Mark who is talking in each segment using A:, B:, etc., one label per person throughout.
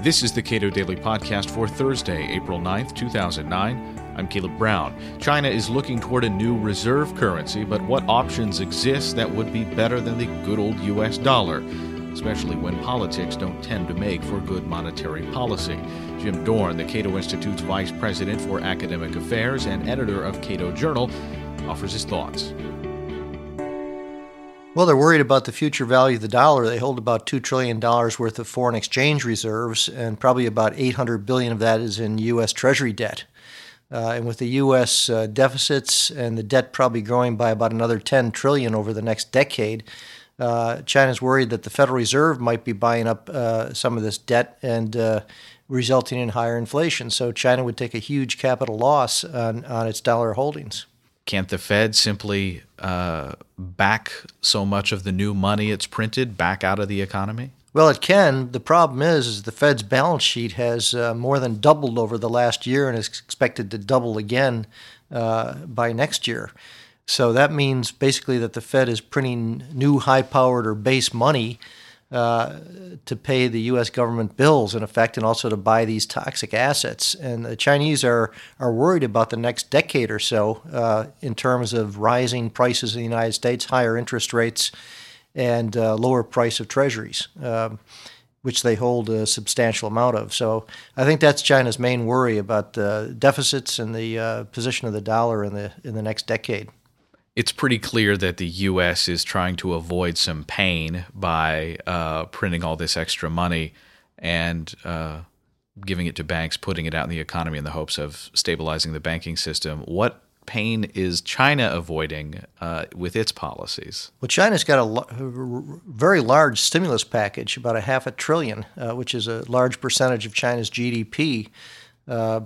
A: This is the Cato Daily Podcast for Thursday, April 9th, 2009. I'm Caleb Brown. China is looking toward a new reserve currency, but what options exist that would be better than the good old US dollar? Especially when politics don't tend to make for good monetary policy. Jim Dorn, the Cato Institute's Vice President for Academic Affairs and editor of Cato Journal, offers his thoughts.
B: Well, they're worried about the future value of the dollar. They hold about $2 trillion worth of foreign exchange reserves, and probably about $800 billion of that is in U.S. Treasury debt. Uh, and with the U.S. Uh, deficits and the debt probably growing by about another 10 trillion over the next decade, uh, China's worried that the Federal Reserve might be buying up uh, some of this debt and uh, resulting in higher inflation. So China would take a huge capital loss on, on its dollar holdings.
A: Can't the Fed simply uh, back so much of the new money it's printed back out of the economy?
B: Well, it can. The problem is, is the Fed's balance sheet has uh, more than doubled over the last year and is expected to double again uh, by next year. So that means basically that the Fed is printing new high-powered or base money uh, to pay the U.S. government bills, in effect, and also to buy these toxic assets. And the Chinese are, are worried about the next decade or so uh, in terms of rising prices in the United States, higher interest rates, and uh, lower price of treasuries. Um, which they hold a substantial amount of. So I think that's China's main worry about the deficits and the uh, position of the dollar in the in the next decade
A: it's pretty clear that the U.S. is trying to avoid some pain by uh, printing all this extra money and uh, giving it to banks, putting it out in the economy in the hopes of stabilizing the banking system. What pain is China avoiding uh, with its policies?
B: Well, China's got a very large stimulus package, about a half a trillion, uh, which is a large percentage of China's GDP. Uh,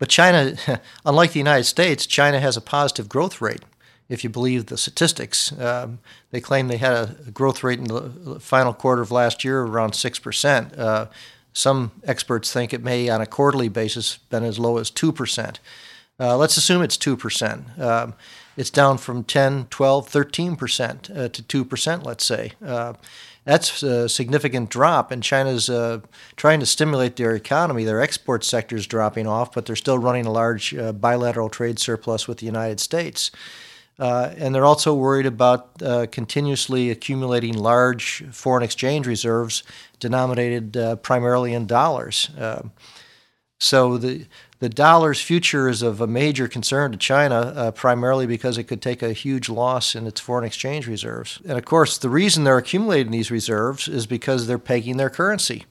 B: but China, unlike the United States, China has a positive growth rate if you believe the statistics. Um, they claim they had a growth rate in the final quarter of last year of around 6%. Uh, some experts think it may, on a quarterly basis, been as low as 2%. Uh, let's assume it's 2%. Um, it's down from 10, 12, 13% uh, to 2%, let's say. Uh, that's a significant drop, and China's uh, trying to stimulate their economy. Their export sector is dropping off, but they're still running a large uh, bilateral trade surplus with the United States. Uh, and they're also worried about uh, continuously accumulating large foreign exchange reserves denominated uh, primarily in dollars. Um, so the the dollar's future is of a major concern to China, uh, primarily because it could take a huge loss in its foreign exchange reserves. And of course, the reason they're accumulating these reserves is because they're pegging their currency.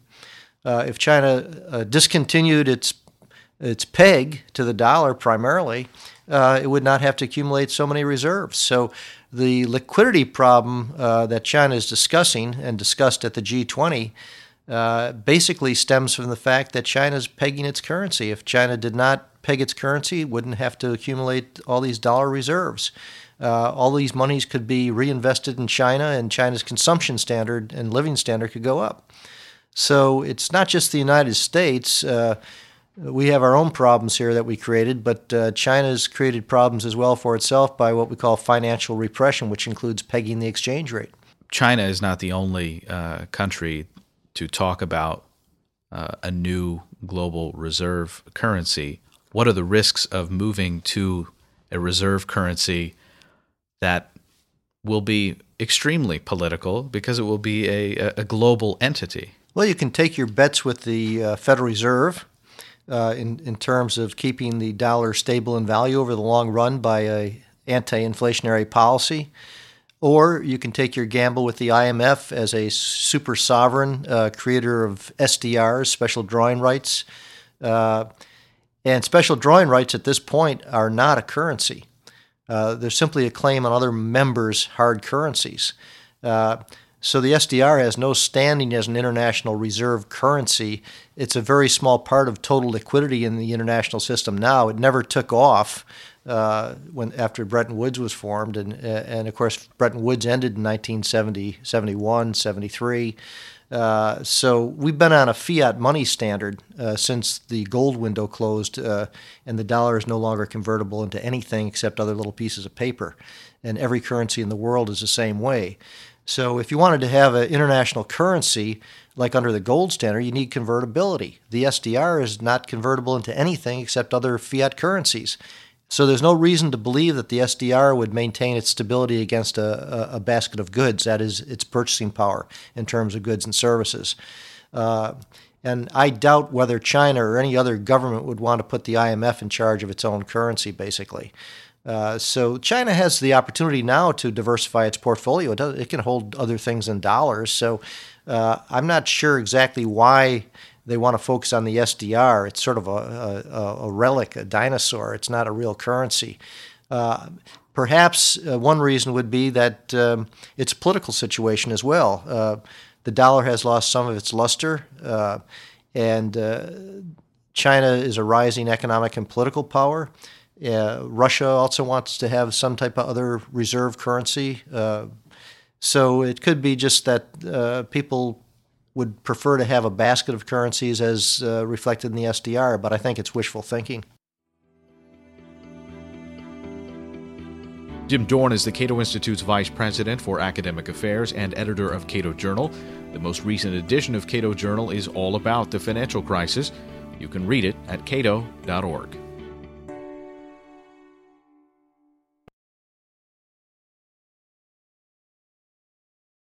B: Uh, if China uh, discontinued its its peg to the dollar primarily, uh, it would not have to accumulate so many reserves. So the liquidity problem uh, that China is discussing and discussed at the G20 uh, basically stems from the fact that China is pegging its currency. If China did not peg its currency, it wouldn't have to accumulate all these dollar reserves. Uh, all these monies could be reinvested in China, and China's consumption standard and living standard could go up. So it's not just the United States. Uh, we have our own problems here that we created, but uh, China's created problems as well for itself by what we call financial repression, which includes pegging the exchange rate.
A: China is not the only uh, country to talk about uh, a new global reserve currency. What are the risks of moving to a reserve currency that will be extremely political because it will be a, a global entity?
B: Well, you can take your bets with the uh, Federal Reserve uh, in, in terms of keeping the dollar stable in value over the long run by a anti-inflationary policy. Or you can take your gamble with the IMF as a super sovereign uh, creator of SDRs, special drawing rights. Uh, and special drawing rights at this point are not a currency. Uh, they're simply a claim on other members' hard currencies. Uh, so the SDR has no standing as an international reserve currency. It's a very small part of total liquidity in the international system now. It never took off uh, when after Bretton Woods was formed, and and of course Bretton Woods ended in 1970, 71, 73. Uh, so we've been on a fiat money standard uh, since the gold window closed, uh, and the dollar is no longer convertible into anything except other little pieces of paper. And every currency in the world is the same way. So if you wanted to have an international currency, like under the gold standard, you need convertibility. The SDR is not convertible into anything except other fiat currencies. So there's no reason to believe that the SDR would maintain its stability against a, a, a basket of goods, that is, its purchasing power in terms of goods and services. Uh, and I doubt whether China or any other government would want to put the IMF in charge of its own currency, basically. Uh, so China has the opportunity now to diversify its portfolio. It, does, it can hold other things in dollars. So uh, I'm not sure exactly why they want to focus on the SDR. It's sort of a, a, a relic, a dinosaur. It's not a real currency. Uh, perhaps uh, one reason would be that um, it's political situation as well. Uh, the dollar has lost some of its luster, and China is a rising economic and political power. Uh, Russia also wants to have some type of other reserve currency. Uh, so it could be just that uh, people would prefer to have a basket of currencies as uh, reflected in the SDR, but I think it's wishful thinking.
A: Jim Dorn is the Cato Institute's Vice President for Academic Affairs and editor of Cato Journal. The most recent edition of Cato Journal is all about the financial crisis. You can read it at cato.org.